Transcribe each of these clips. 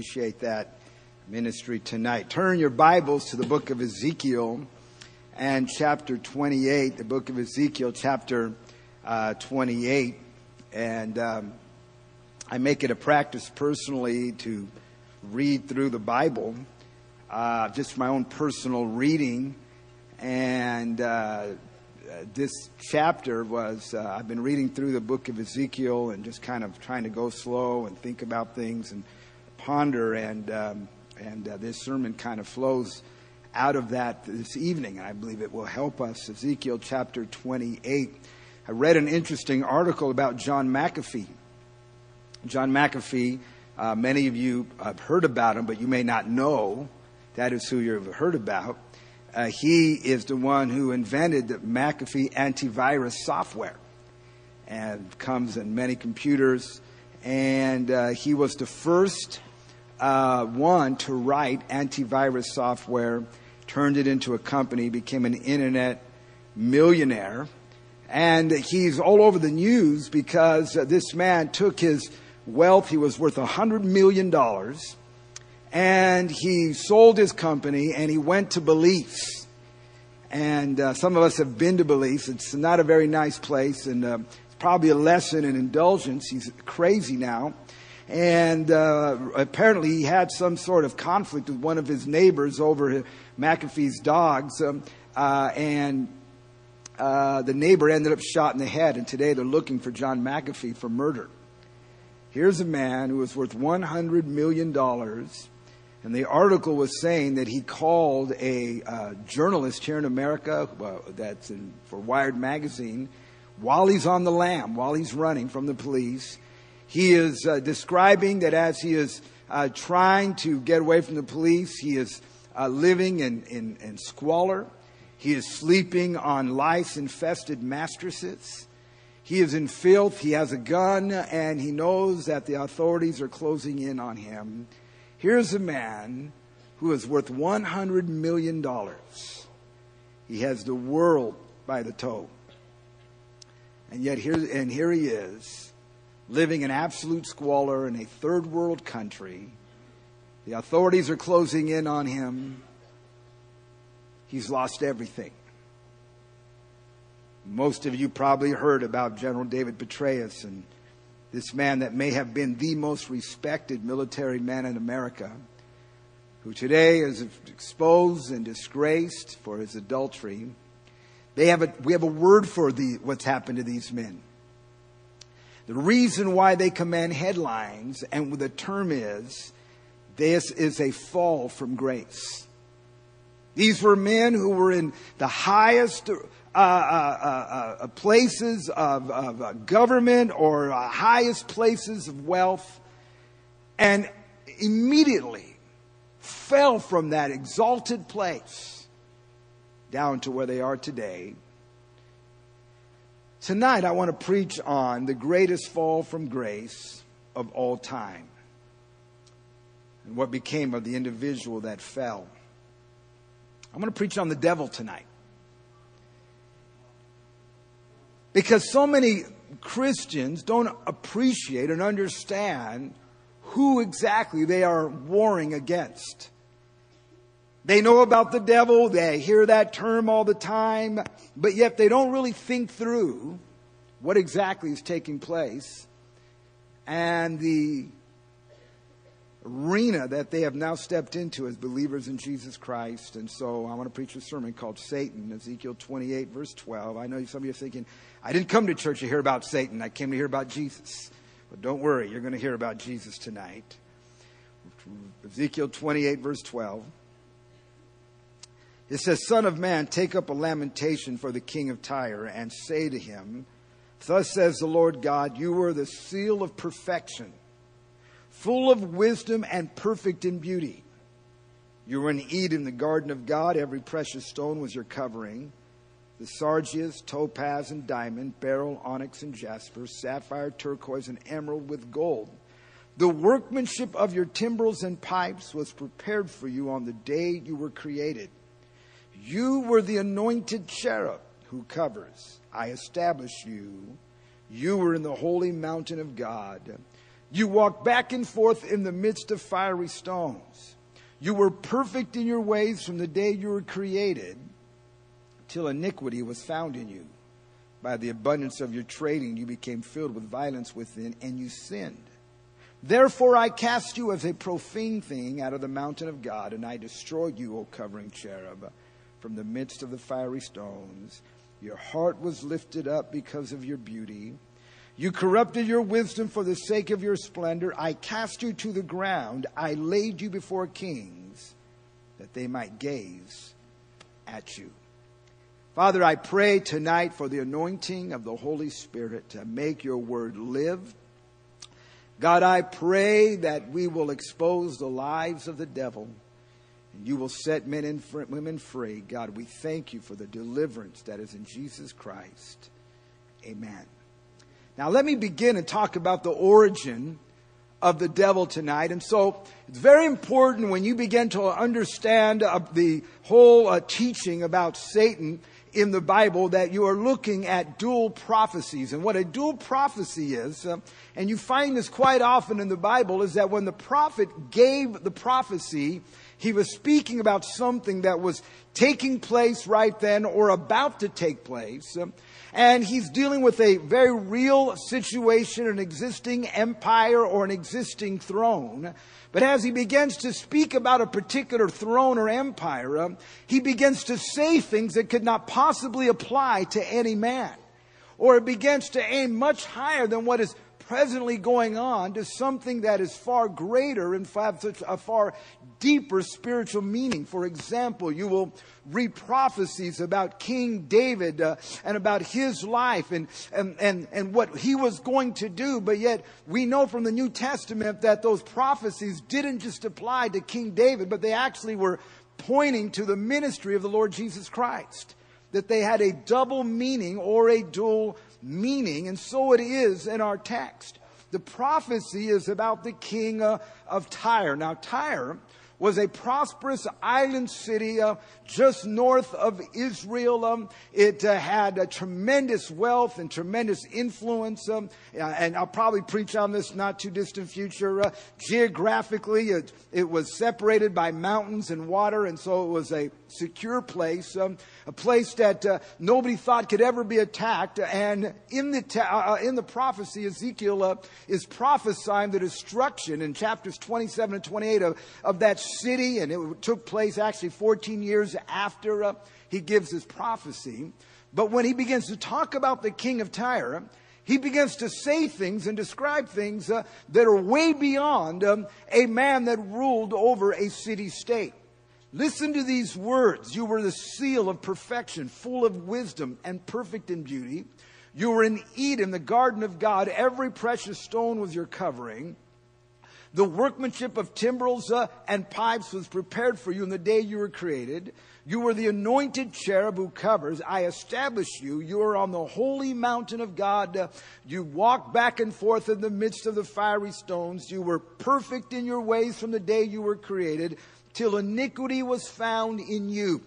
appreciate that ministry tonight. Turn your Bibles to the book of Ezekiel and chapter 28, the book of Ezekiel, chapter uh, 28. And um, I make it a practice personally to read through the Bible, uh, just my own personal reading. And uh, this chapter was, uh, I've been reading through the book of Ezekiel and just kind of trying to go slow and think about things and ponder. And, um, and uh, this sermon kind of flows out of that this evening. And I believe it will help us. Ezekiel chapter 28. I read an interesting article about John McAfee. John McAfee, uh, many of you have heard about him, but you may not know that is who you've heard about. Uh, he is the one who invented the McAfee antivirus software and comes in many computers. And uh, he was the first uh, one to write antivirus software, turned it into a company, became an internet millionaire. And he's all over the news because uh, this man took his wealth. He was worth a $100 million and he sold his company and he went to Belize. And uh, some of us have been to Belize. It's not a very nice place, and uh, it's probably a lesson in indulgence. He's crazy now. And uh, apparently, he had some sort of conflict with one of his neighbors over McAfee's dogs. Um, uh, and uh, the neighbor ended up shot in the head. And today, they're looking for John McAfee for murder. Here's a man who was worth $100 million and the article was saying that he called a uh, journalist here in America that's in, for Wired magazine while he's on the lam, while he's running from the police. He is uh, describing that as he is uh, trying to get away from the police, he is uh, living in, in, in squalor. He is sleeping on lice infested mattresses. He is in filth. He has a gun, and he knows that the authorities are closing in on him. Here's a man who is worth $100 million. He has the world by the toe. And yet here, and here he is, living in absolute squalor in a third world country. The authorities are closing in on him. He's lost everything. Most of you probably heard about General David Petraeus and this man that may have been the most respected military man in America, who today is exposed and disgraced for his adultery. They have a, we have a word for the, what's happened to these men. The reason why they command headlines, and the term is, this is a fall from grace. These were men who were in the highest uh, uh, uh, places of, of government or highest places of wealth, and immediately fell from that exalted place down to where they are today. Tonight, I want to preach on the greatest fall from grace of all time and what became of the individual that fell. I'm going to preach on the devil tonight. Because so many Christians don't appreciate and understand who exactly they are warring against. They know about the devil, they hear that term all the time, but yet they don't really think through what exactly is taking place and the arena that they have now stepped into as believers in Jesus Christ. And so I want to preach a sermon called Satan, Ezekiel 28, verse 12. I know some of you are thinking, I didn't come to church to hear about Satan. I came to hear about Jesus. But don't worry, you're going to hear about Jesus tonight. Ezekiel 28, verse 12. It says, Son of man, take up a lamentation for the king of Tyre and say to him, Thus says the Lord God, you were the seal of perfection full of wisdom and perfect in beauty. You were in Eden, the garden of God. Every precious stone was your covering the sardius, topaz, and diamond, beryl, onyx, and jasper, sapphire, turquoise, and emerald with gold. The workmanship of your timbrels and pipes was prepared for you on the day you were created. You were the anointed cherub who covers. I established you. You were in the holy mountain of God. You walked back and forth in the midst of fiery stones. You were perfect in your ways from the day you were created till iniquity was found in you. By the abundance of your trading, you became filled with violence within, and you sinned. Therefore, I cast you as a profane thing out of the mountain of God, and I destroyed you, O covering cherub, from the midst of the fiery stones. Your heart was lifted up because of your beauty. You corrupted your wisdom for the sake of your splendor. I cast you to the ground. I laid you before kings that they might gaze at you. Father, I pray tonight for the anointing of the Holy Spirit to make your word live. God, I pray that we will expose the lives of the devil and you will set men and women free. God, we thank you for the deliverance that is in Jesus Christ. Amen. Now, let me begin and talk about the origin of the devil tonight. And so it's very important when you begin to understand uh, the whole uh, teaching about Satan in the Bible that you are looking at dual prophecies. And what a dual prophecy is, uh, and you find this quite often in the Bible, is that when the prophet gave the prophecy, he was speaking about something that was taking place right then or about to take place. And he's dealing with a very real situation, an existing empire or an existing throne. But as he begins to speak about a particular throne or empire, he begins to say things that could not possibly apply to any man. Or it begins to aim much higher than what is presently going on to something that is far greater and have such a far deeper spiritual meaning. For example, you will read prophecies about King David uh, and about his life and, and, and, and what he was going to do. But yet we know from the New Testament that those prophecies didn't just apply to King David, but they actually were pointing to the ministry of the Lord Jesus Christ. That they had a double meaning or a dual meaning, and so it is in our text. The prophecy is about the king uh, of Tyre. Now, Tyre was a prosperous island city uh, just north of Israel. Um, it uh, had a tremendous wealth and tremendous influence. Um, and I'll probably preach on this not too distant future. Uh, geographically, it, it, was separated by mountains and water, and so it was a secure place, um, a place that uh, nobody thought could ever be attacked. And in the, ta- uh, in the prophecy, Ezekiel uh, is prophesying the destruction in chapters 27 and 28 of, of that city, and it took place actually 14 years after uh, he gives his prophecy. But when he begins to talk about the king of Tyre, he begins to say things and describe things uh, that are way beyond um, a man that ruled over a city state. Listen to these words. You were the seal of perfection, full of wisdom and perfect in beauty. You were in Eden, the garden of God. Every precious stone was your covering. The workmanship of timbrels uh, and pipes was prepared for you in the day you were created. You were the anointed cherub who covers. I establish you. You are on the holy mountain of God. You walked back and forth in the midst of the fiery stones. You were perfect in your ways from the day you were created till iniquity was found in you.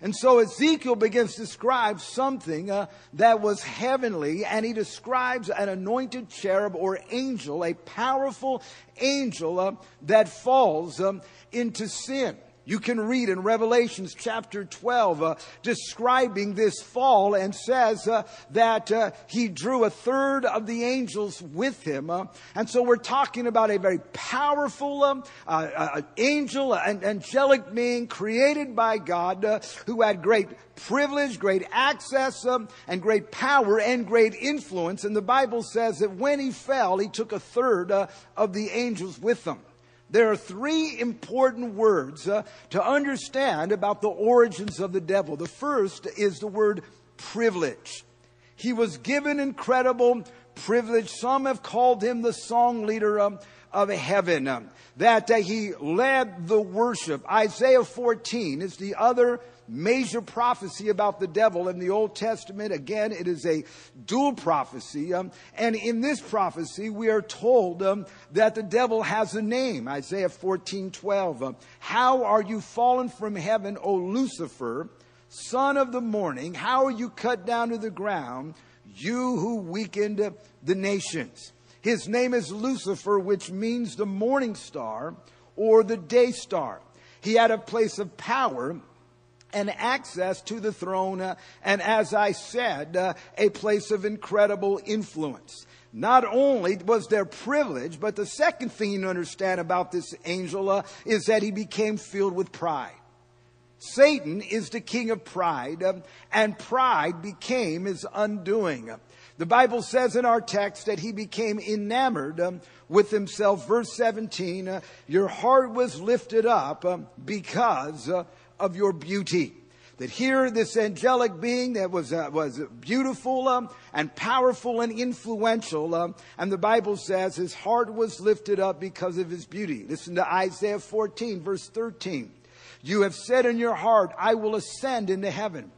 And so Ezekiel begins to describe something uh, that was heavenly, and he describes an anointed cherub or angel, a powerful angel uh, that falls um, into sin. You can read in Revelations chapter 12 uh, describing this fall and says uh, that uh, he drew a third of the angels with him. Uh, and so we're talking about a very powerful um, uh, uh, angel, an angelic being created by God who had great privilege, great access, um, and great power and great influence. And the Bible says that when he fell, he took a third of the angels with him. There are three important words uh, to understand about the origins of the devil. The first is the word privilege. He was given incredible privilege. Some have called him the song leader of, heaven. Um, that uh, he led the worship. Isaiah 14 is the other major prophecy about the devil in the Old Testament. Again, it is a dual prophecy. Um, and in this prophecy, we are told um, that the devil has a name. Isaiah 14, 12. Um, How are you fallen from heaven, O Lucifer, son of the morning? How are you cut down to the ground, you who weakened the nations? His name is Lucifer, which means the morning star or the day star. He had a place of power and access to the throne, uh, and as I said, uh, a place of incredible influence. Not only was there privilege, but the second thing you understand about this angel uh, is that he became filled with pride. Satan is the king of pride, um, and pride became his undoing. The Bible says in our text that he became enamored um, with himself. Verse 17, uh, your heart was lifted up um, because uh, of your beauty. That here, this angelic being that was, uh, was beautiful um, and powerful and influential, um, and the Bible says his heart was lifted up because of his beauty. Listen to Isaiah 14, verse 13. You have said in your heart, I will ascend into heaven.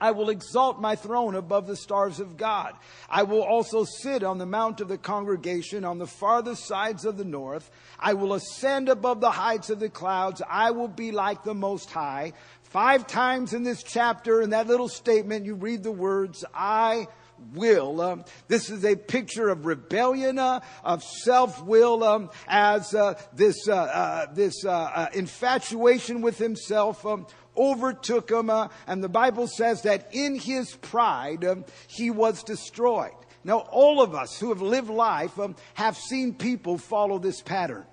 I will exalt my throne above the stars of God. I will also sit on the mount of the congregation on the farthest sides of the north. I will ascend above the heights of the clouds. I will be like the Most High. Five times in this chapter, in that little statement, you read the words, I will. Um, this is a picture of rebellion, uh, of self-will, um, as uh, this uh, uh this uh, uh, infatuation with himself um, overtook him, and the Bible says that in his pride um, he was destroyed. Now, all of us who have lived life um, have seen people follow this pattern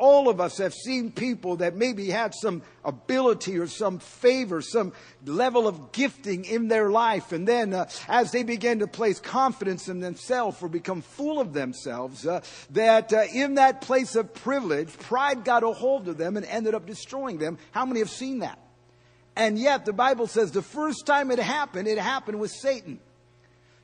all of us have seen people that maybe had some ability or some favor, some level of gifting in their life. And then uh, as they begin to place confidence in themselves or become full of themselves, uh, that uh, in that place of privilege, pride got a hold of them and ended up destroying them. How many have seen that? And yet the Bible says the first time it happened, it happened with Satan.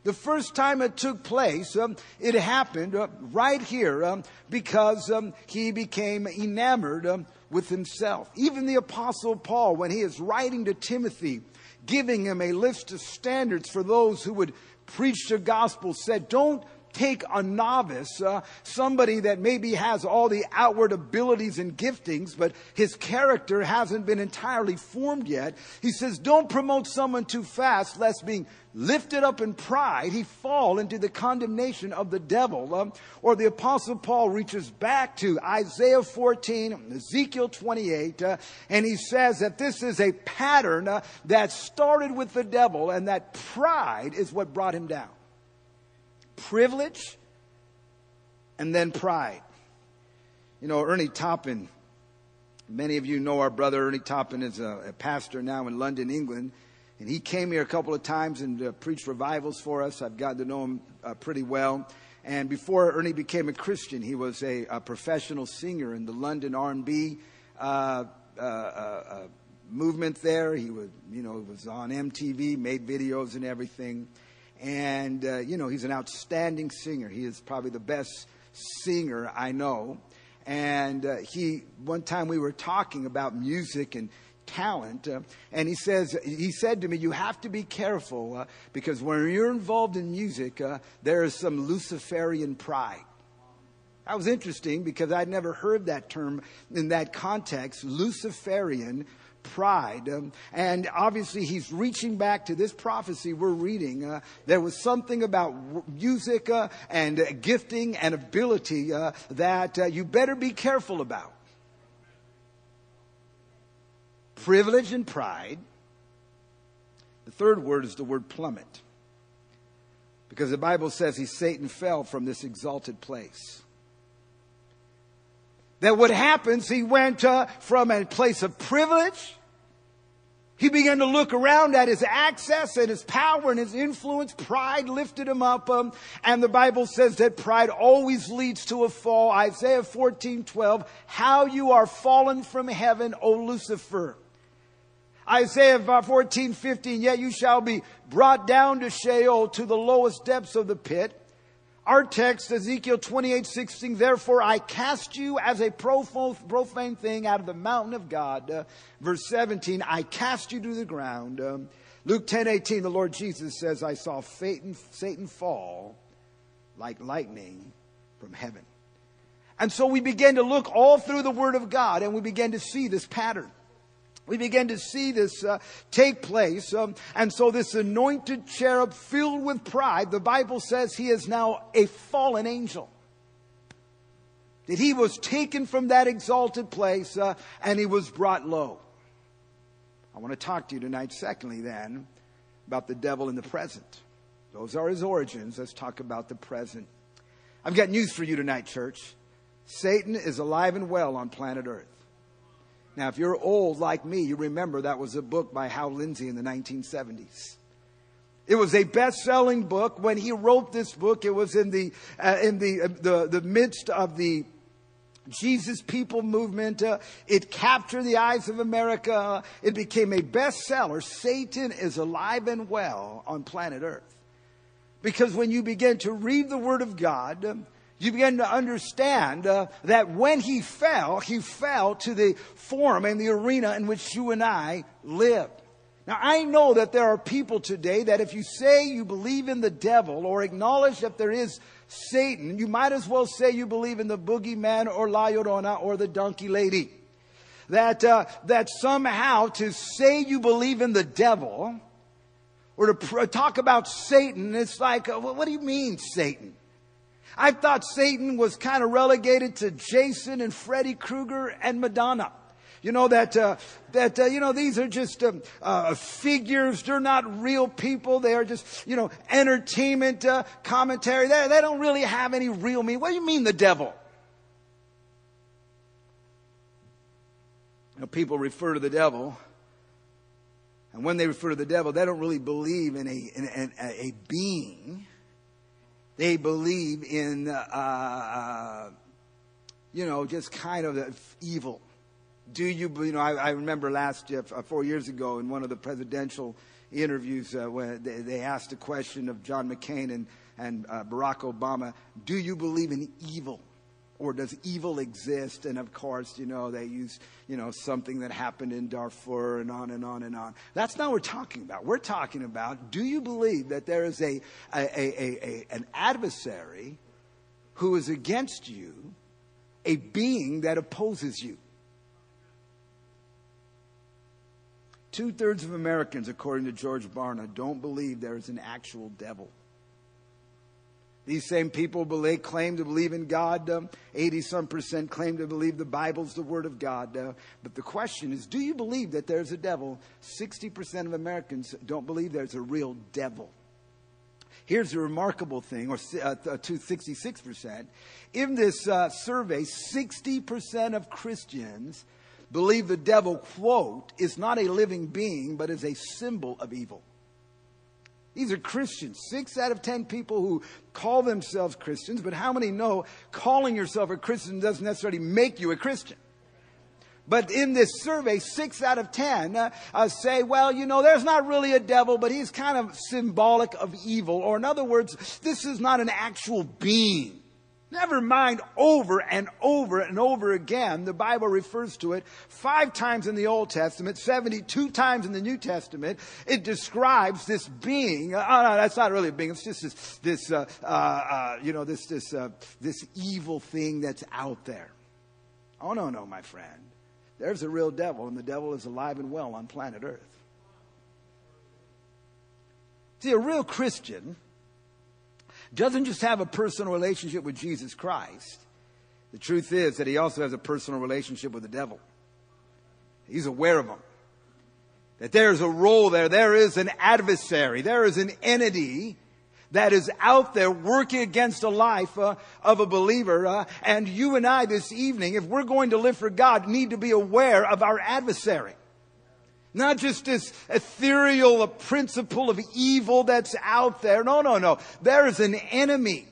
The first time it took place, um, it happened uh, right here um, because um, he became enamored um, with himself. Even the Apostle Paul, when he is writing to Timothy, giving him a list of standards for those who would preach the gospel, said, Don't take a novice, uh, somebody that maybe has all the outward abilities and giftings, but his character hasn't been entirely formed yet. He says, don't promote someone too fast, lest being lifted up in pride, he fall into the condemnation of the devil. Um, or the apostle Paul reaches back to Isaiah 14, Ezekiel 28, uh, and he says that this is a pattern uh, that started with the devil and that pride is what brought him down privilege and then pride. You know, Ernie Toppin, many of you know our brother Ernie Toppin is a, a pastor now in London, England. And he came here a couple of times and uh, preached revivals for us. I've gotten to know him uh, pretty well. And before Ernie became a Christian, he was a, a professional singer in the London R&B uh, uh, uh, movement there. He was, you know, was on MTV, made videos and everything. And, uh, you know, he's an outstanding singer. He is probably the best singer I know. And he, one time we were talking about music and talent, uh, and he says, he said to me, you have to be careful uh, because when you're involved in music, uh, there is some Luciferian pride. That was interesting because I'd never heard that term in that context, Luciferian pride. Um, and obviously, he's reaching back to this prophecy we're reading. Uh, there was something about music uh, and uh, gifting and ability uh, that uh, you better be careful about. Privilege and pride. The third word is the word plummet. Because the Bible says he, Satan fell from this exalted place that what happens, he went uh, from a place of privilege. He began to look around at his access and his power and his influence. Pride lifted him up. Um, and the Bible says that pride always leads to a fall. Isaiah 14, 12. How you are fallen from heaven, O Lucifer. Isaiah 14, 15. Yet you shall be brought down to Sheol, to the lowest depths of the pit. Our text, Ezekiel 28, 16, therefore I cast you as a profane thing out of the mountain of God. Uh, verse 17, I cast you to the ground. Um, Luke 10, 18, the Lord Jesus says, I saw Satan, Satan fall like lightning from heaven. And so we begin to look all through the Word of God and we begin to see this pattern we begin to see this uh, take place. Um, and so this anointed cherub filled with pride, the Bible says he is now a fallen angel. that he was taken from that exalted place uh, and he was brought low. I want to talk to you tonight, secondly, then, about the devil in the present. Those are his origins. Let's talk about the present. I've got news for you tonight, church. Satan is alive and well on planet Earth. Now, if you're old like me, you remember that was a book by Hal Lindsey in the 1970s. It was a best-selling book. When he wrote this book, it was in the uh, in the, uh, the the midst of the Jesus People movement. Uh, it captured the eyes of America. It became a bestseller. Satan is alive and well on planet Earth. Because when you begin to read the Word of God, you begin to understand uh, that when he fell, he fell to the form and the arena in which you and I live. Now, I know that there are people today that if you say you believe in the devil or acknowledge that there is Satan, you might as well say you believe in the boogeyman or La Llorona or the donkey lady. That, uh, that somehow to say you believe in the devil or to pr- talk about Satan, it's like, uh, what do you mean, Satan? I thought Satan was kind of relegated to Jason and Freddy Krueger and Madonna. You know that uh, that uh, you know these are just um, uh, figures. They're not real people. They are just you know entertainment uh, commentary. They, they don't really have any real meaning. What do you mean the devil? You know, people refer to the devil, and when they refer to the devil, they don't really believe in a in, in, a being. They believe in uh, uh, you know just kind of evil do you, you know, I, I remember last, uh, four years ago in one of the presidential interviews uh, where they, they, asked a question of John McCain and, and uh, Barack Obama, do you believe in evil? Or does evil exist? And of course, you know, they use, you know, something that happened in Darfur and on and on and on. That's not what we're talking about. We're talking about, do you believe that there is a, a, a, a an adversary who is against you, a being that opposes you? Two thirds of Americans, according to George Barna, don't believe there is an actual devil. These same people believe, claim to believe in God. Um, 80 some percent claim to believe the Bible's the Word of God. Uh, but the question is do you believe that there's a devil? 60% of Americans don't believe there's a real devil. Here's a remarkable thing, or uh, to 66%. In this uh, survey, 60% of Christians believe the devil, quote, is not a living being, but is a symbol of evil. These are Christians. Six out of ten people who call themselves Christians, but how many know calling yourself a Christian doesn't necessarily make you a Christian? But in this survey, six out of ten uh, uh, say, well, you know, there's not really a devil, but he's kind of symbolic of evil. Or in other words, this is not an actual being. Never mind over and over and over again. The Bible refers to it five times in the Old Testament, 72 times in the New Testament. It describes this being. Uh, oh, no, that's not really a being. It's just this, this uh, uh, uh, you know, this, this, uh, this evil thing that's out there. Oh, no, no, my friend. There's a real devil, and the devil is alive and well on planet Earth. See, a real Christian doesn't just have a personal relationship with Jesus Christ. The truth is that he also has a personal relationship with the devil. He's aware of him. That there's a role there. There is an adversary. There is an entity that is out there working against the life uh, of a believer. Uh, and you and I this evening, if we're going to live for God, need to be aware of our adversary. Not just this ethereal principle of evil that's out there. No, no, no. There is an enemy.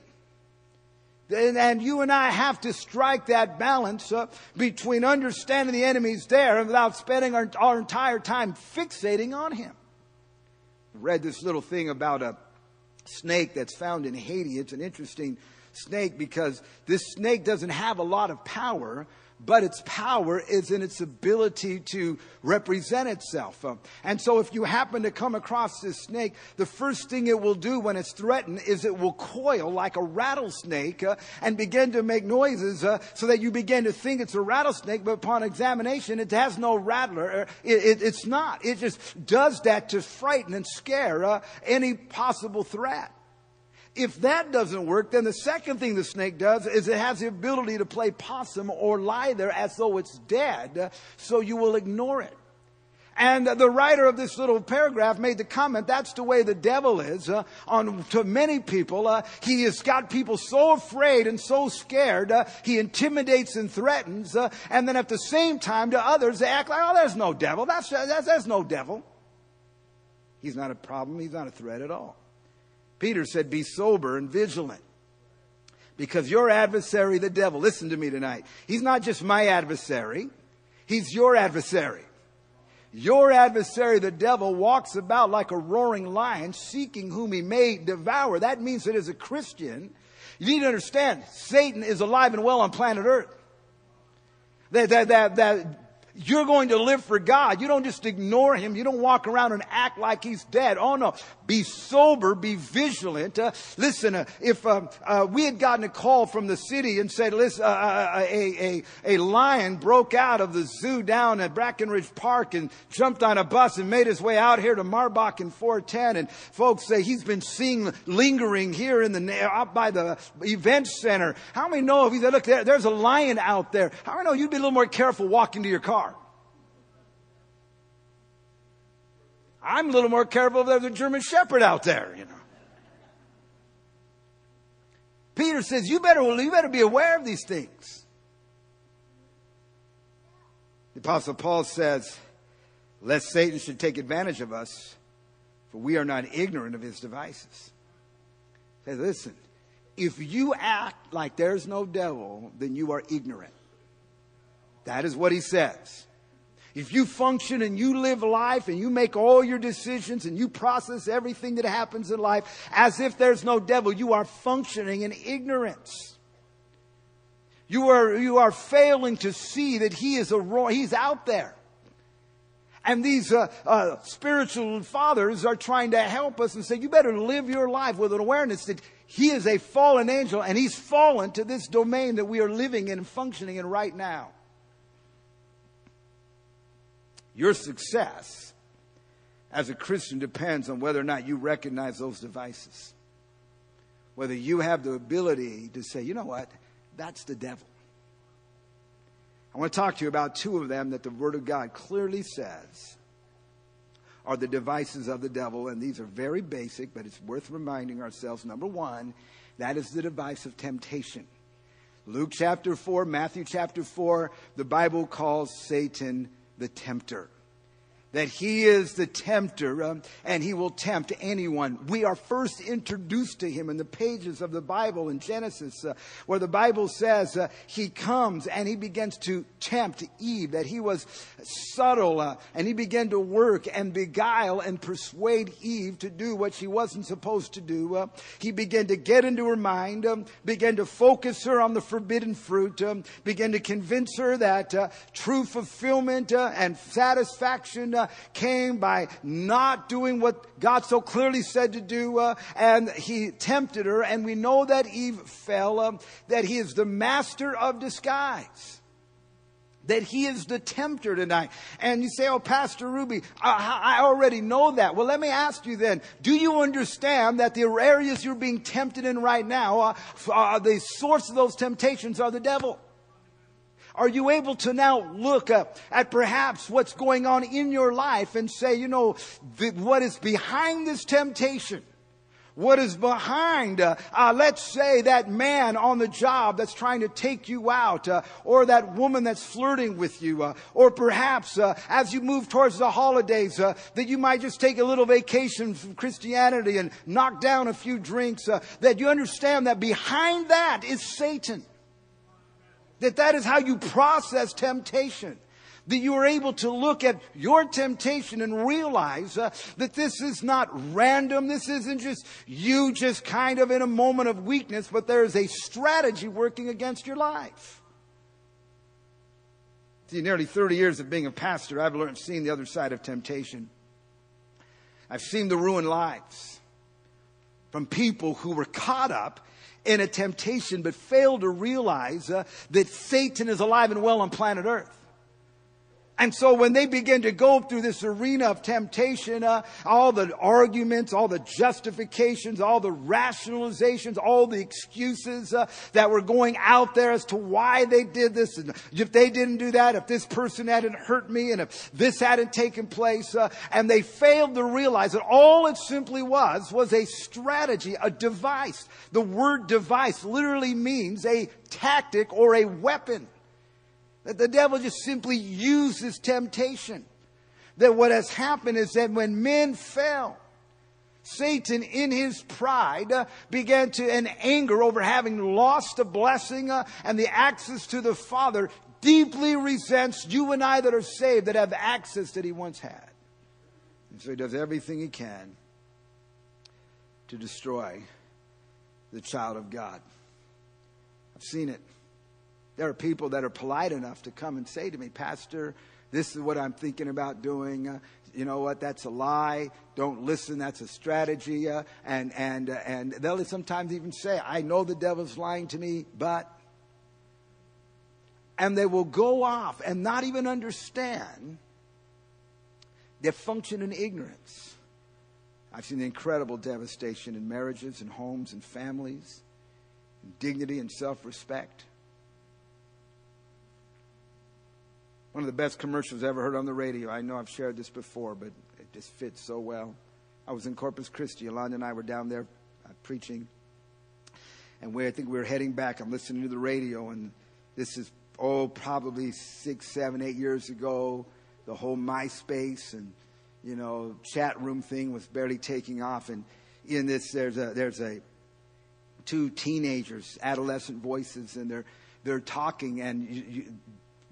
And you and I have to strike that balance uh, between understanding the enemy's there and without spending our, our entire time fixating on him. I read this little thing about a snake that's found in Haiti. It's an interesting snake because this snake doesn't have a lot of power, but its power is in its ability to represent itself. Uh, and so if you happen to come across this snake, the first thing it will do when it's threatened is it will coil like a rattlesnake uh, and begin to make noises uh, so that you begin to think it's a rattlesnake, but upon examination, it has no rattler. Uh, it, it, it's not. It just does that to frighten and scare uh, any possible threat. If that doesn't work, then the second thing the snake does is it has the ability to play possum or lie there as though it's dead, so you will ignore it. And the writer of this little paragraph made the comment, that's the way the devil is uh, on to many people. Uh, he has got people so afraid and so scared. Uh, he intimidates and threatens. Uh, and then at the same time to others, they act like, oh, there's no devil. That's, that's, there's no devil. He's not a problem. He's not a threat at all. Peter said, be sober and vigilant. Because your adversary, the devil, listen to me tonight. He's not just my adversary. He's your adversary. Your adversary, the devil, walks about like a roaring lion, seeking whom he may devour. That means that as a Christian, you need to understand Satan is alive and well on planet Earth. That, that, that, that you're going to live for God. You don't just ignore him. You don't walk around and act like he's dead. Oh no. Be sober, be vigilant. Uh, listen, uh, if uh, uh we had gotten a call from the city and said, listen, uh, uh, a, a, a lion broke out of the zoo down at Brackenridge Park and jumped on a bus and made his way out here to Marbach and 410. And folks say he's been seen lingering here in the, out by the event center. How many know if he said, look, there, there's a lion out there. How many know you'd be a little more careful walking to your car? I'm a little more careful there's a German Shepherd out there, you know. Peter says, you better, you better be aware of these things. The apostle Paul says, lest Satan should take advantage of us, for we are not ignorant of his devices. Say, listen, if you act like there's no devil, then you are ignorant. That is what he says. If you function and you live life and you make all your decisions and you process everything that happens in life as if there's no devil, you are functioning in ignorance. You are, you are failing to see that he is a, he's out there. And these uh, uh, spiritual fathers are trying to help us and say, you better live your life with an awareness that he is a fallen angel and he's fallen to this domain that we are living in and functioning in right now. Your success as a Christian depends on whether or not you recognize those devices. Whether you have the ability to say, you know what, that's the devil. I want to talk to you about two of them that the Word of God clearly says are the devices of the devil, and these are very basic, but it's worth reminding ourselves. Number one, that is the device of temptation. Luke chapter 4, Matthew chapter 4, the Bible calls Satan the tempter that he is the tempter um, and he will tempt anyone. We are first introduced to him in the pages of the Bible in Genesis, uh, where the Bible says uh, he comes and he begins to tempt Eve, that he was subtle uh, and he began to work and beguile and persuade Eve to do what she wasn't supposed to do. Uh, he began to get into her mind, um, began to focus her on the forbidden fruit, um, began to convince her that uh, true fulfillment uh, and satisfaction came by not doing what God so clearly said to do, uh, and he tempted her, and we know that Eve fell, uh, that he is the master of disguise that he is the tempter tonight. And you say, oh, Pastor Rubi, I, I, already know that. Well, let me ask you then, do you understand that the areas you're being tempted in right now, uh, uh, the source of those temptations are the devil? Are you able to now look at perhaps what's going on in your life and say, you know, what is behind this temptation? What is behind, uh, uh, let's say, that man on the job that's trying to take you out, uh, or that woman that's flirting with you, uh, or perhaps uh, as you move towards the holidays, uh, that you might just take a little vacation from Christianity and knock down a few drinks, that you understand that behind that is Satan. That that is how you process temptation. That you are able to look at your temptation and realize uh, that this is not random. This isn't just you just kind of in a moment of weakness, but there is a strategy working against your life. See, nearly 30 years of being a pastor, I've learned, seen the other side of temptation. I've seen the ruined lives from people who were caught up in a temptation, but fail to realize uh, that Satan is alive and well on planet Earth. And so when they begin to go through this arena of temptation, uh, all the arguments, all the justifications, all the rationalizations, all the excuses uh, that were going out there as to why they did this, and if they didn't do that, if this person hadn't hurt me, and if this hadn't taken place, uh, and they failed to realize that all it simply was was a strategy, a device. The word device literally means a tactic or a weapon. That the devil just simply uses temptation. That what has happened is that when men fell, Satan, in his pride, uh, began to, in anger over having lost a blessing uh, and the access to the Father, deeply resents you and I that are saved that have access that he once had. And so he does everything he can to destroy the child of God. I've seen it. There are people that are polite enough to come and say to me, Pastor, this is what I'm thinking about doing. Uh, you know what? That's a lie. Don't listen. That's a strategy. Uh, and and uh, and they'll sometimes even say, "I know the devil's lying to me, but." And they will go off and not even understand their function in ignorance. I've seen the incredible devastation in marriages and homes and families, and dignity and self-respect. One of the best commercials I ever heard on the radio. I know I've shared this before, but it just fits so well. I was in Corpus Christi. Yolanda and I were down there uh, preaching. And we, I think we were heading back. I'm listening to the radio, and this is, oh, probably six, seven, eight years ago. The whole MySpace and, you know, chat room thing was barely taking off. And in this, there's a, there's a, two teenagers, adolescent voices, and they're, they're talking, and you, you,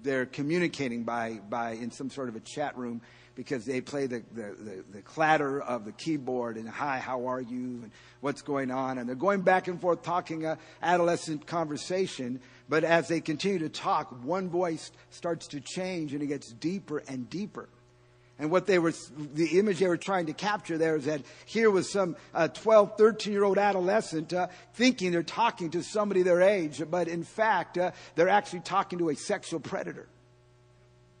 they're communicating by, by in some sort of a chat room because they play the, the, the, the, clatter of the keyboard and hi, how are you and what's going on. And they're going back and forth talking a adolescent conversation. But as they continue to talk, one voice starts to change and it gets deeper and deeper. And what they were, the image they were trying to capture there is that here was some uh, 12, 13 year old adolescent uh, thinking they're talking to somebody their age, but in fact, uh, they're actually talking to a sexual predator.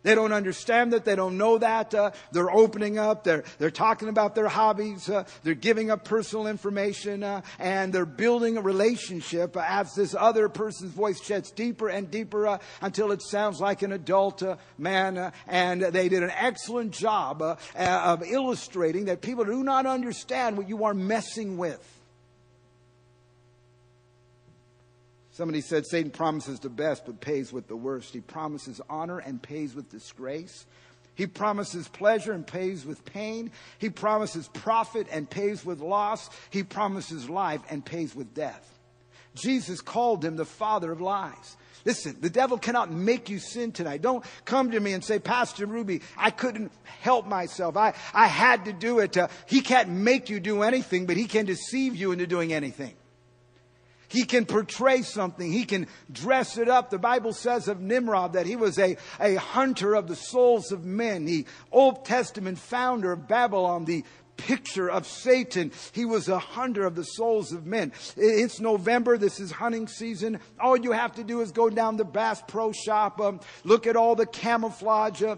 They don't understand that. They don't know that. Uh, they're opening up. They're, they're talking about their hobbies. Uh, they're giving up personal information. Uh, and they're building a relationship as this other person's voice gets deeper and deeper uh, until it sounds like an adult uh, man. Uh, and they did an excellent job of illustrating that people do not understand what you are messing with. Somebody said Satan promises the best but pays with the worst. He promises honor and pays with disgrace. He promises pleasure and pays with pain. He promises profit and pays with loss. He promises life and pays with death. Jesus called him the father of lies. Listen, the devil cannot make you sin tonight. Don't come to me and say, Pastor Rubi, I couldn't help myself. I, I had to do it. Uh, he can't make you do anything, but he can deceive you into doing anything. He can portray something. He can dress it up. The Bible says of Nimrod that he was a, a hunter of the souls of men. The Old Testament founder of Babylon, the picture of Satan. He was a hunter of the souls of men. It's November. This is hunting season. All you have to do is go down to Bass Pro Shop, um, look at all the camouflage. Uh,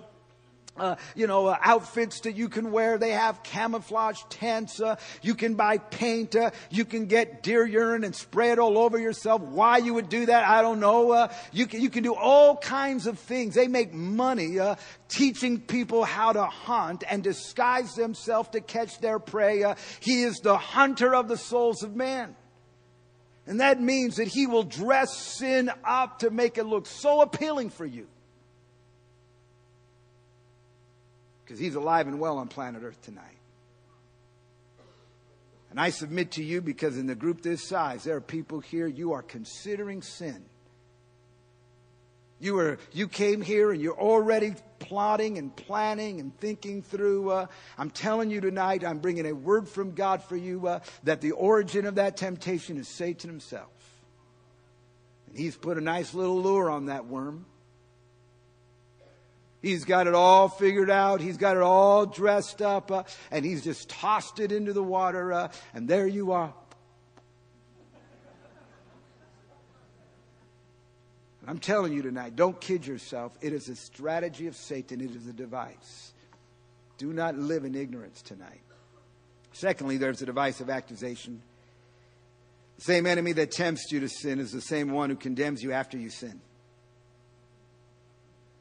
uh, you know, uh, outfits that you can wear. They have camouflage tents. Uh, you can buy paint. Uh, you can get deer urine and spray it all over yourself. Why you would do that, I don't know. Uh, you can you can do all kinds of things. They make money uh, teaching people how to hunt and disguise themselves to catch their prey. he is the hunter of the souls of men. And that means that he will dress sin up to make it look so appealing for you because he's alive and well on planet Earth tonight. And I submit to you because in the group this size, there are people here, you are considering sin. You are, you came here and you're already plotting and planning and thinking through. Uh, I'm telling you tonight, I'm bringing a word from God for you uh, that the origin of that temptation is Satan himself. And he's put a nice little lure on that worm. He's got it all figured out. He's got it all dressed up, uh, and he's just tossed it into the water, uh, and there you are. I'm telling you tonight, don't kid yourself. It is a strategy of Satan, it is a device. Do not live in ignorance tonight. Secondly, there's a device of accusation. The same enemy that tempts you to sin is the same one who condemns you after you sin.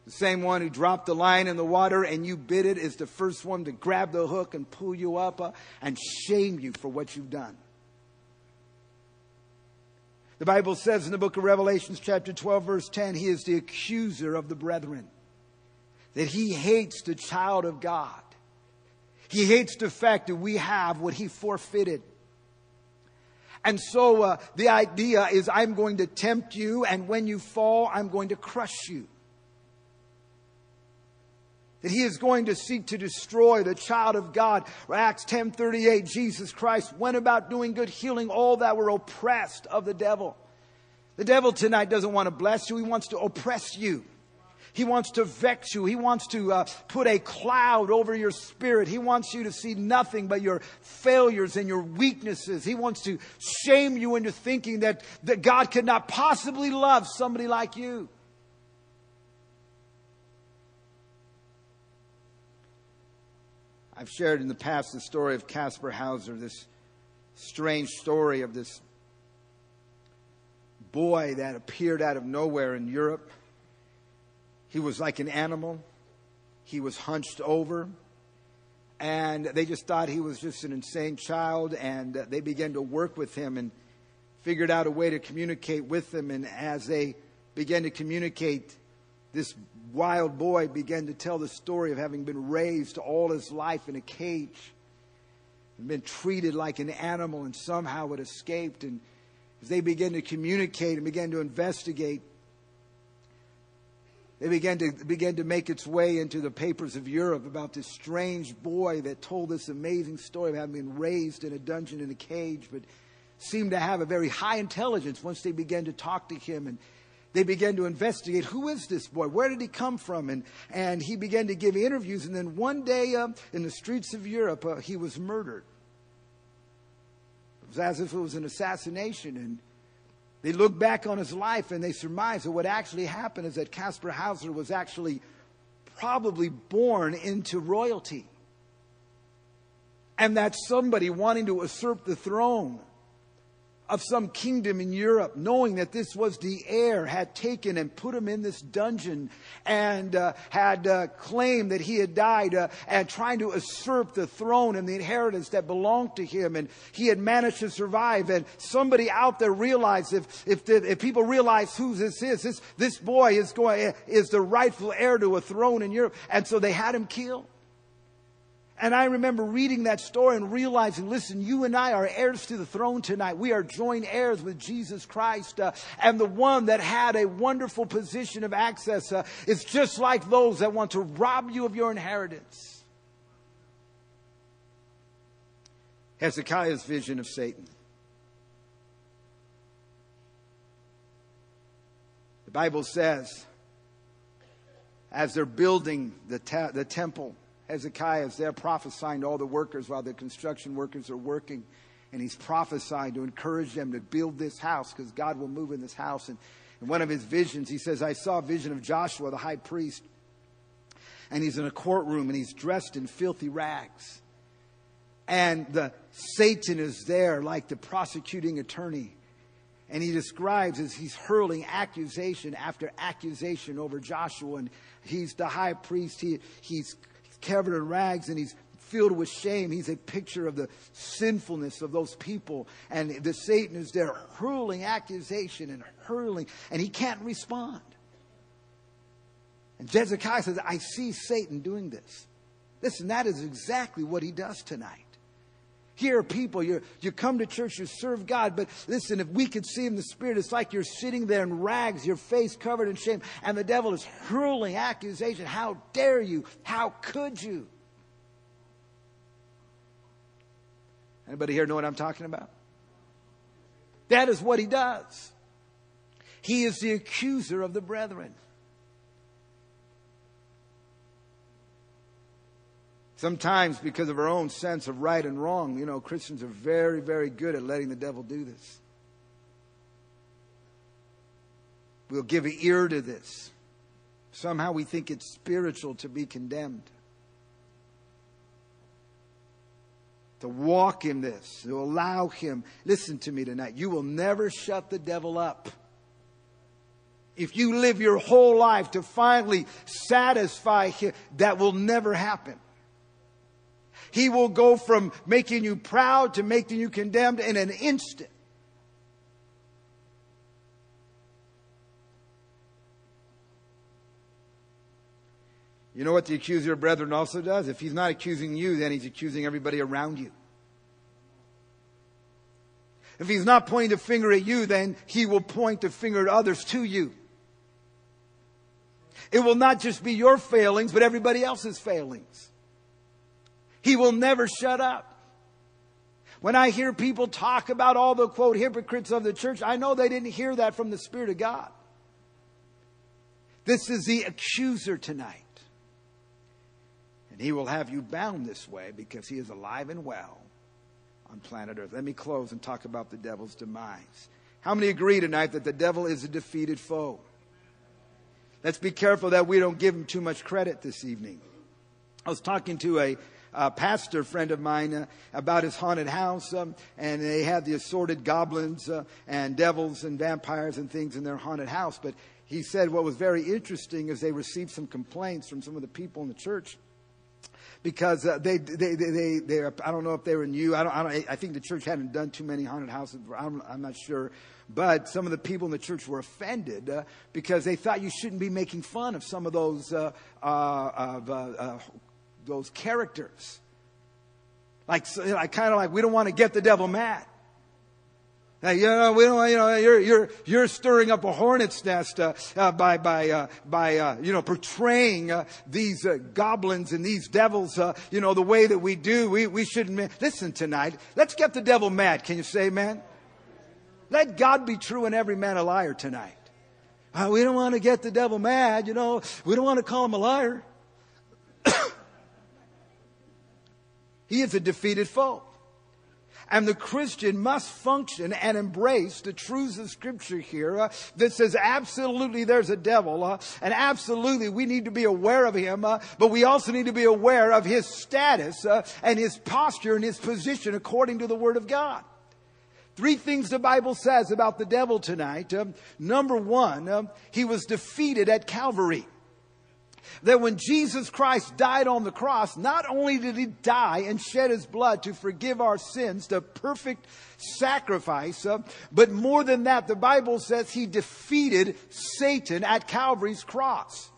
The same one who dropped the line in the water and you bit it is the first one to grab the hook and pull you up uh, and shame you for what you've done. The Bible says in the book of Revelations, chapter 12, verse 10, he is the accuser of the brethren. That he hates the child of God. He hates the fact that we have what he forfeited. And so uh, the idea is I'm going to tempt you, and when you fall, I'm going to crush you that he is going to seek to destroy the child of God. Acts 10:38 Jesus Christ went about doing good healing all that were oppressed of the devil. The devil tonight doesn't want to bless you, he wants to oppress you. He wants to vex you. He wants to uh, put a cloud over your spirit. He wants you to see nothing but your failures and your weaknesses. He wants to shame you into thinking that, that God could not possibly love somebody like you. I've shared in the past the story of Caspar Hauser, this strange story of this boy that appeared out of nowhere in Europe. He was like an animal. He was hunched over. And they just thought he was just an insane child. And they began to work with him and figured out a way to communicate with him. And as they began to communicate, this wild boy began to tell the story of having been raised all his life in a cage and been treated like an animal and somehow it escaped. And as they began to communicate and began to investigate, they began to began to make its way into the papers of Europe about this strange boy that told this amazing story of having been raised in a dungeon in a cage, but seemed to have a very high intelligence once they began to talk to him and they began to investigate who is this boy? Where did he come from? And, and he began to give interviews. And then one day uh, in the streets of Europe, uh, he was murdered. It was as if it was an assassination. And they looked back on his life and they surmised that what actually happened is that Caspar Hauser was actually probably born into royalty. And that somebody wanting to usurp the throne of some kingdom in Europe, knowing that this was the heir, had taken and put him in this dungeon and uh, had uh, claimed that he had died uh, and trying to usurp the throne and the inheritance that belonged to him. And he had managed to survive. And somebody out there realized if, if, the, if people realize who this is, this, this boy is going, is the rightful heir to a throne in Europe. And so they had him killed. And I remember reading that story and realizing, listen, you and I are heirs to the throne tonight. We are joint heirs with Jesus Christ. Uh, and the one that had a wonderful position of access uh, is just like those that want to rob you of your inheritance. Hezekiah's vision of Satan. The Bible says, as they're building the, the temple, Hezekiah is there prophesying to all the workers while the construction workers are working. And he's prophesying to encourage them to build this house because God will move in this house. And in one of his visions, he says, I saw a vision of Joshua, the high priest. And he's in a courtroom and he's dressed in filthy rags. And the Satan is there like the prosecuting attorney. And he describes as he's hurling accusation after accusation over Joshua. And he's the high priest. He, he's covered in rags and he's filled with shame. He's a picture of the sinfulness of those people. And the Satan is there hurling accusation and hurling, and he can't respond. And Hezekiah says, I see Satan doing this. Listen, that is exactly what he does tonight. Here are people, you you come to church, you serve God, but listen, if we could see in the Spirit, it's like you're sitting there in rags, your face covered in shame, and the devil is hurling accusation. How dare you? How could you? Anybody here know what I'm talking about? That is what he does. He is the accuser of the brethren. Sometimes, because of our own sense of right and wrong, you know, Christians are very, very good at letting the devil do this. We'll give an ear to this. Somehow we think it's spiritual to be condemned. To walk in this, to allow Him. Listen to me tonight. You will never shut the devil up. If you live your whole life to finally satisfy Him, that will never happen. He will go from making you proud to making you condemned in an instant. You know what the accuser of brethren also does? If he's not accusing you, then he's accusing everybody around you. If he's not pointing the finger at you, then he will point the finger at others to you. It will not just be your failings, but everybody else's failings. He will never shut up. When I hear people talk about all the quote hypocrites of the church, I know they didn't hear that from the Spirit of God. This is the accuser tonight. And he will have you bound this way because he is alive and well on planet Earth. Let me close and talk about the devil's demise. How many agree tonight that the devil is a defeated foe? Let's be careful that we don't give him too much credit this evening. I was talking to a, a pastor friend of mine uh, about his haunted house, um, and they had the assorted goblins uh, and devils and vampires and things in their haunted house. But he said what was very interesting is they received some complaints from some of the people in the church because uh, they, they, they, they, they, I don't know if they were new. I don't, I don't, I think the church hadn't done too many haunted houses. I'm, I'm not sure. But some of the people in the church were offended uh, because they thought you shouldn't be making fun of some of those, uh, uh of, uh, uh, those characters. Like, like kind of like, we don't want to get the devil mad. Hey, you know, we don't, you know, you're, you're, you're stirring up a hornet's nest uh, uh, by, by, uh, by uh, you know, portraying uh, these uh, goblins and these devils, you know, the way that we do. We, we shouldn't. Listen tonight. Let's get the devil mad. Can you say, amen? Let God be true and every man a liar tonight. we don't want to get the devil mad, you know. We don't want to call him a liar. He is a defeated foe. And the Christian must function and embrace the truths of Scripture here uh, that says absolutely there's a devil, uh, and absolutely we need to be aware of him, uh, but we also need to be aware of his status uh, and his posture and his position according to the Word of God. Three things the Bible says about the devil tonight. Um, number one, um, he was defeated at Calvary that when Jesus Christ died on the cross, not only did he die and shed his blood to forgive our sins, the perfect sacrifice, uh, but more than that, the Bible says he defeated Satan at Calvary's cross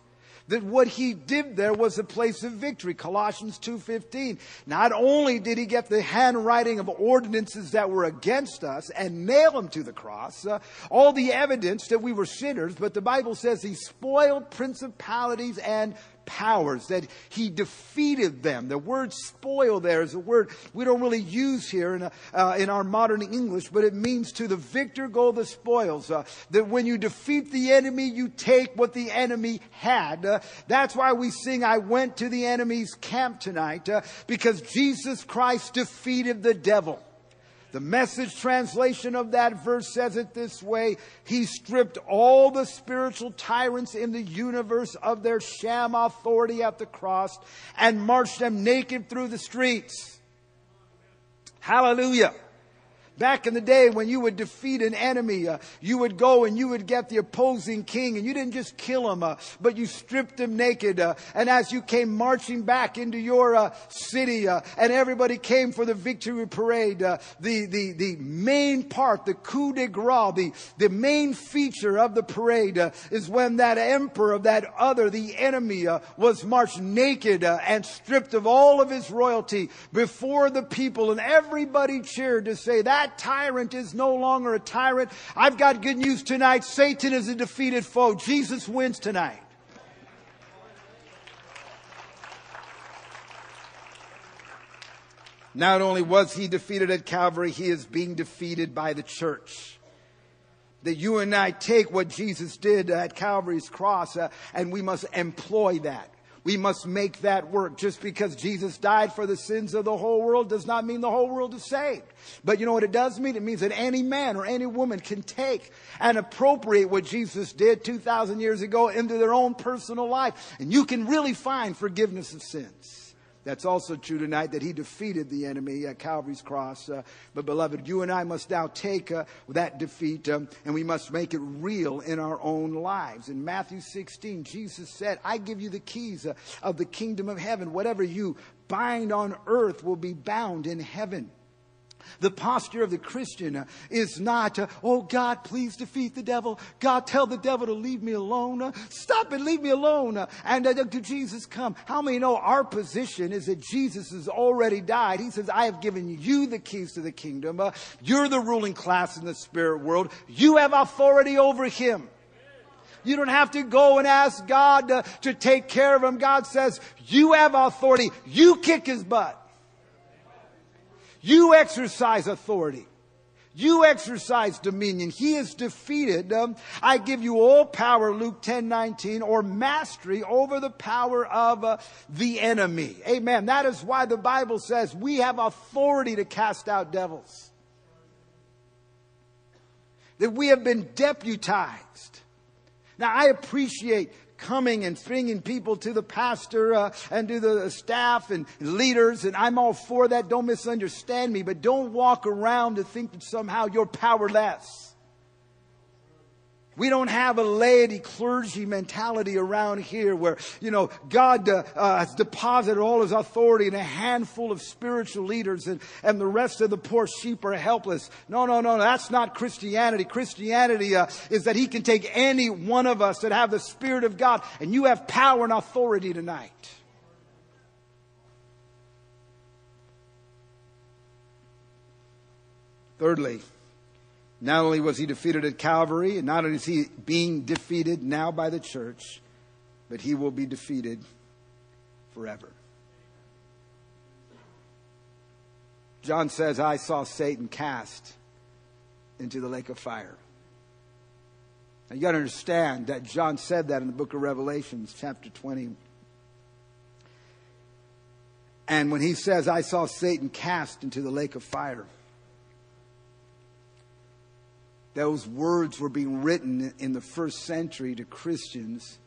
that what he did there was a place of victory. Colossians 2.15. Not only did he get the handwriting of ordinances that were against us and nail them to the cross, uh, all the evidence that we were sinners, but the Bible says he spoiled principalities and powers, that he defeated them. The word spoil there is a word we don't really use here in, a, uh, in our modern English, but it means to the victor go the spoils. Uh, that when you defeat the enemy, you take what the enemy had. Uh, that's why we sing, I went to the enemy's camp tonight, uh, because Jesus Christ defeated the devil. The message translation of that verse says it this way He stripped all the spiritual tyrants in the universe of their sham authority at the cross and marched them naked through the streets. Hallelujah. Back in the day when you would defeat an enemy, uh, you would go and you would get the opposing king and you didn't just kill him, uh, but you stripped him naked. Uh, and as you came marching back into your uh, city uh, and everybody came for the victory parade, uh, the, the, the main part, the coup de grace, the, the main feature of the parade is when that emperor of that other, the enemy, was marched naked and stripped of all of his royalty before the people and everybody cheered to say that that tyrant is no longer a tyrant. I've got good news tonight. Satan is a defeated foe. Jesus wins tonight. Not only was he defeated at Calvary, he is being defeated by the church. That you and I take what Jesus did at Calvary's cross uh, and we must employ that. We must make that work. Just because Jesus died for the sins of the whole world does not mean the whole world is saved. But you know what it does mean? It means that any man or any woman can take and appropriate what Jesus did 2,000 years ago into their own personal life. And you can really find forgiveness of sins. That's also true tonight that he defeated the enemy at Calvary's cross. Uh, but beloved, you and I must now take uh, that defeat um, and we must make it real in our own lives. In Matthew 16, Jesus said, I give you the keys uh, of the kingdom of heaven. Whatever you bind on earth will be bound in heaven. The posture of the Christian is not, uh, oh God, please defeat the devil. God, tell the devil to leave me alone. Stop it, leave me alone. And uh, to Jesus come. How many know our position is that Jesus has already died? He says, I have given you the keys to the kingdom. Uh, you're the ruling class in the spirit world. You have authority over him. You don't have to go and ask God to, to take care of him. God says, you have authority. You kick his butt. You exercise authority. You exercise dominion. He is defeated. Um, I give you all power, Luke 10 19, or mastery over the power of uh, the enemy. Amen. That is why the Bible says we have authority to cast out devils. That we have been deputized. Now, I appreciate coming and bringing people to the pastor uh, and to the staff and leaders, and I'm all for that. Don't misunderstand me, but don't walk around to think that somehow you're powerless. We don't have a laity clergy mentality around here where, you know, God uh, uh, has deposited all his authority in a handful of spiritual leaders and, and the rest of the poor sheep are helpless. No, no, no, that's not Christianity. Christianity uh, is that he can take any one of us that have the Spirit of God and you have power and authority tonight. Thirdly, not only was he defeated at Calvary, and not only is he being defeated now by the church, but he will be defeated forever. John says, I saw Satan cast into the lake of fire. Now you got to understand that John said that in the book of Revelations, chapter 20. And when he says, I saw Satan cast into the lake of fire, those words were being written in the first century to Christians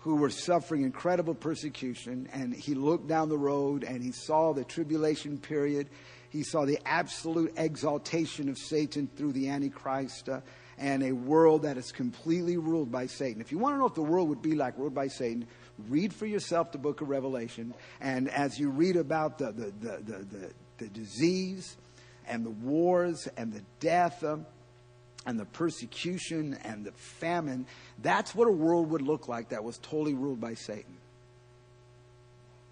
who were suffering incredible persecution. And he looked down the road and he saw the tribulation period. He saw the absolute exaltation of Satan through the Antichrist uh, and a world that is completely ruled by Satan. If you want to know what the world would be like ruled by Satan, read for yourself the book of Revelation. And as you read about the, the, the, the, the, the disease and the wars and the death, um, and the persecution and the famine, that's what a world would look like that was totally ruled by Satan.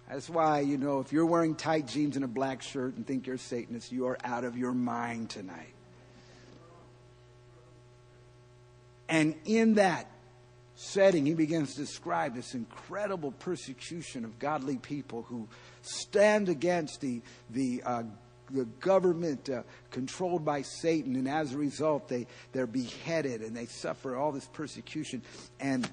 That's why, you know, if you're wearing tight jeans and a black shirt and think you're Satanist, you are out of your mind tonight. And in that setting, he begins to describe this incredible persecution of godly people who stand against the, the uh, the government uh, controlled by Satan, and as a result, they, they're beheaded and they suffer all this persecution. And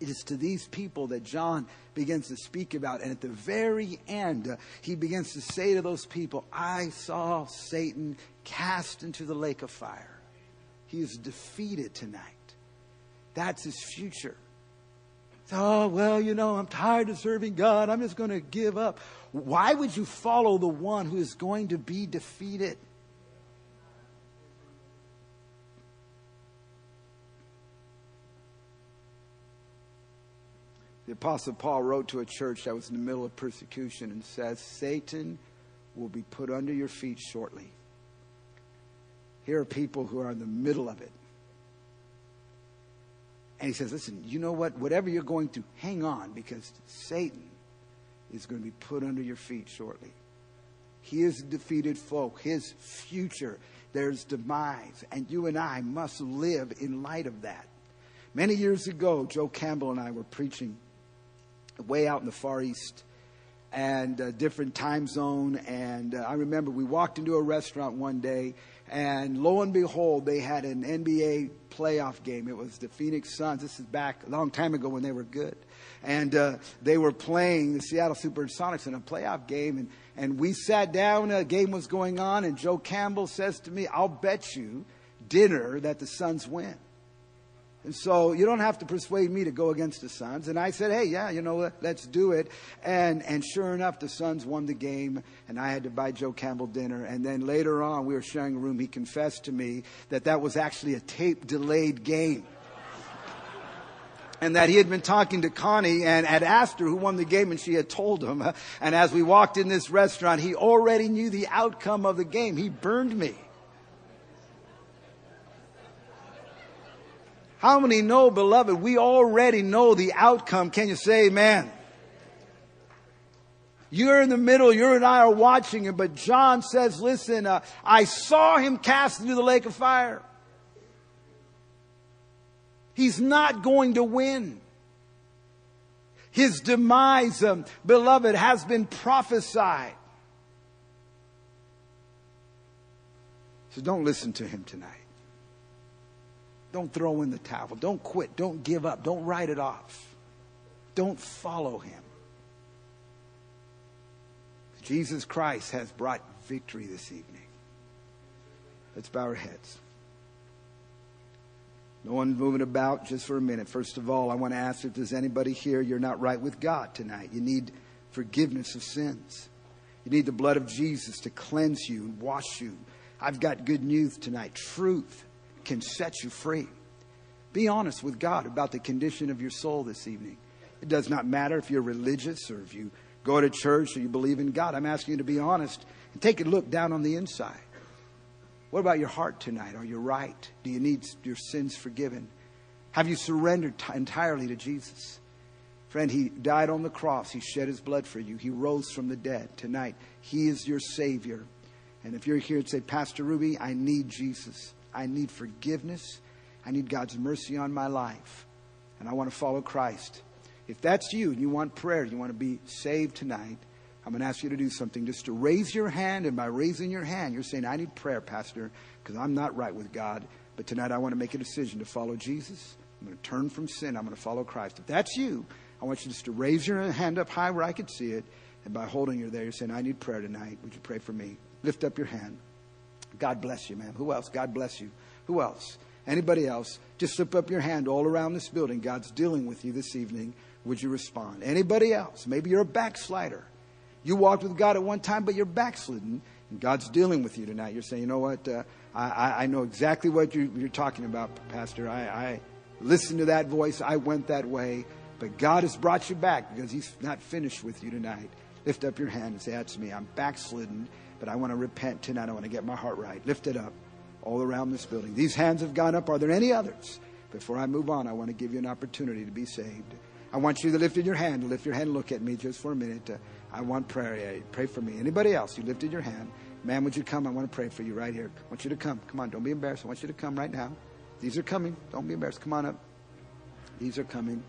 it is to these people that John begins to speak about. And at the very end, uh, he begins to say to those people, I saw Satan cast into the lake of fire. He is defeated tonight. That's his future. Oh, well, you know, I'm tired of serving God. I'm just going to give up. Why would you follow the one who is going to be defeated? The Apostle Paul wrote to a church that was in the middle of persecution and says, Satan will be put under your feet shortly. Here are people who are in the middle of it. And he says, Listen, you know what? Whatever you're going through, hang on because Satan is going to be put under your feet shortly. He is defeated foe. His future, there's demise. And you and I must live in light of that. Many years ago, Joe Campbell and I were preaching way out in the Far East and a different time zone. And uh, I remember we walked into a restaurant one day And lo and behold, they had an NBA playoff game. It was the Phoenix Suns. This is back a long time ago when they were good. And uh, they were playing the Seattle Supersonics in a playoff game. And, and we sat down, a game was going on, and Joe Campbell says to me, I'll bet you dinner that the Suns win. And so you don't have to persuade me to go against the Suns. And I said, hey, yeah, you know, what? let's do it. And, and sure enough, the Suns won the game, and I had to buy Joe Campbell dinner. And then later on, we were sharing a room. He confessed to me that that was actually a tape delayed game. And that he had been talking to Connie and had asked her who won the game, and she had told him. And as we walked in this restaurant, he already knew the outcome of the game. He burned me. How many know, beloved, we already know the outcome? Can you say amen? You're in the middle, you and I are watching it, but John says, listen, uh, I saw him cast into the lake of fire. He's not going to win. His demise, um, beloved, has been prophesied. So don't listen to him tonight. Don't throw in the towel. Don't quit. Don't give up. Don't write it off. Don't follow him. Jesus Christ has brought victory this evening. Let's bow our heads. No one moving about just for a minute. First of all, I want to ask if there's anybody here you're not right with God tonight. You need forgiveness of sins. You need the blood of Jesus to cleanse you and wash you. I've got good news tonight. Truth can set you free. Be honest with God about the condition of your soul this evening. It does not matter if you're religious or if you go to church or you believe in God. I'm asking you to be honest and take a look down on the inside. What about your heart tonight? Are you right? Do you need your sins forgiven? Have you surrendered t- entirely to Jesus? Friend, He died on the cross. He shed His blood for you. He rose from the dead. Tonight, He is your Savior. And if you're here and say, Pastor Rubi, I need Jesus. I need forgiveness. I need God's mercy on my life. And I want to follow Christ. If that's you and you want prayer, you want to be saved tonight, I'm going to ask you to do something just to raise your hand. And by raising your hand, you're saying, I need prayer, Pastor, because I'm not right with God. But tonight I want to make a decision to follow Jesus. I'm going to turn from sin. I'm going to follow Christ. If that's you, I want you just to raise your hand up high where I can see it. And by holding you there, you're saying, I need prayer tonight. Would you pray for me? Lift up your hand. God bless you, man. Who else? God bless you. Who else? Anybody else? Just slip up your hand all around this building. God's dealing with you this evening. Would you respond? Anybody else? Maybe you're a backslider. You walked with God at one time, but you're backslidden, and God's dealing with you tonight. You're saying, you know what? Uh, I, I, know exactly what you, are talking about, Pastor. I, I listened to that voice. I went that way. But God has brought you back because He's not finished with you tonight. Lift up your hand and say, That's me. I'm backslidden but I want to repent tonight. I want to get my heart right. Lift it up all around this building. These hands have gone up. Are there any others? Before I move on, I want to give you an opportunity to be saved. I want you to lift your hand. Lift your hand and look at me just for a minute. Uh, I want prayer. Pray for me. Anybody else? You lifted your hand. Man, would you come? I want to pray for you right here. I want you to come. Come on. Don't be embarrassed. I want you to come right now. These are coming. Don't be embarrassed. Come on up. These are coming.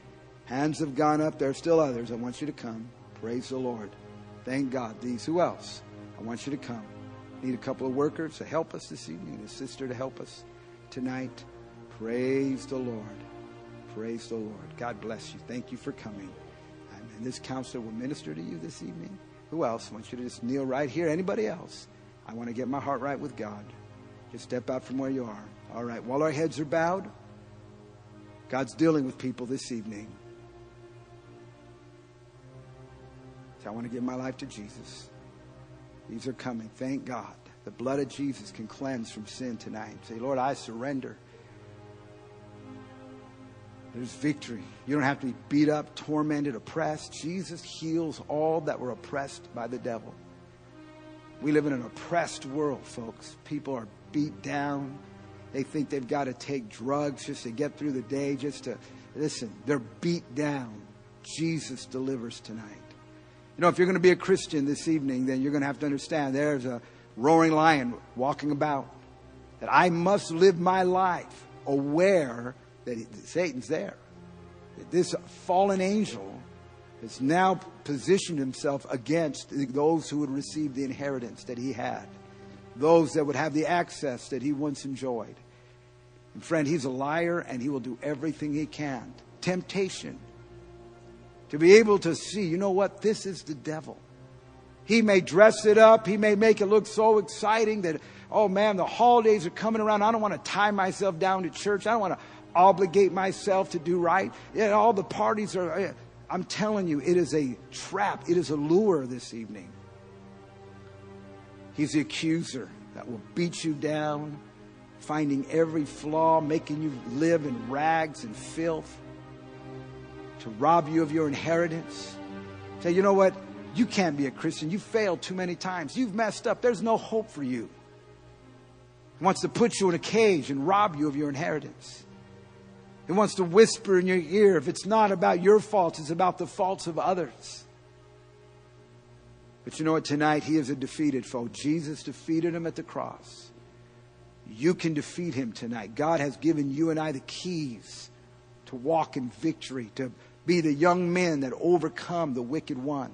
Hands have gone up. There are still others. I want you to come. Praise the Lord. Thank God. These. Who else? I want you to come. Need a couple of workers to help us this evening, a sister to help us tonight. Praise the Lord. Praise the Lord. God bless you. Thank you for coming. And this counselor will minister to you this evening. Who else? I want you to just kneel right here. Anybody else? I want to get my heart right with God. Just step out from where you are. All right. While our heads are bowed, God's dealing with people this evening. So I want to give my life to Jesus. These are coming. Thank God. The blood of Jesus can cleanse from sin tonight. Say, Lord, I surrender. There's victory. You don't have to be beat up, tormented, oppressed. Jesus heals all that were oppressed by the devil. We live in an oppressed world, folks. People are beat down. They think they've got to take drugs just to get through the day, just to listen. They're beat down. Jesus delivers tonight. You know, if you're going to be a Christian this evening, then you're going to have to understand there's a roaring lion walking about. That I must live my life aware that Satan's there. That this fallen angel has now positioned himself against those who would receive the inheritance that he had. those that would have the access that he once enjoyed. And friend, he's a liar and he will do everything he can. Temptation. To be able to see, you know what? This is the devil. He may dress it up. He may make it look so exciting that, oh man, the holidays are coming around. I don't want to tie myself down to church. I don't want to obligate myself to do right. Yeah, all the parties are. I'm telling you, it is a trap. It is a lure this evening. He's the accuser that will beat you down, finding every flaw, making you live in rags and filth, to rob you of your inheritance. Say, you know what? You can't be a Christian. You failed too many times. You've messed up. There's no hope for you. He wants to put you in a cage and rob you of your inheritance. He wants to whisper in your ear if it's not about your faults, it's about the faults of others. But you know what? Tonight, he is a defeated foe. Jesus defeated him at the cross. You can defeat him tonight. God has given you and I the keys to walk in victory, to be the young men that overcome the wicked one.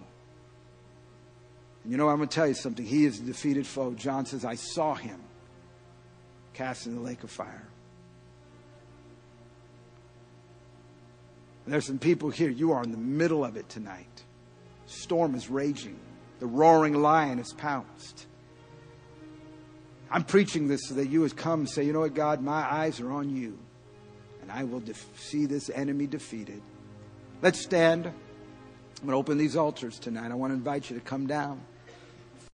And you know, I'm going to tell you something. He is a defeated foe. John says, I saw him cast in the lake of fire. And there's some people here, you are in the middle of it tonight. Storm is raging. The roaring lion has pounced. I'm preaching this so that you would come and say, you know what, God, my eyes are on you. And I will def- see this enemy defeated. Let's stand. I'm going to open these altars tonight. I want to invite you to come down.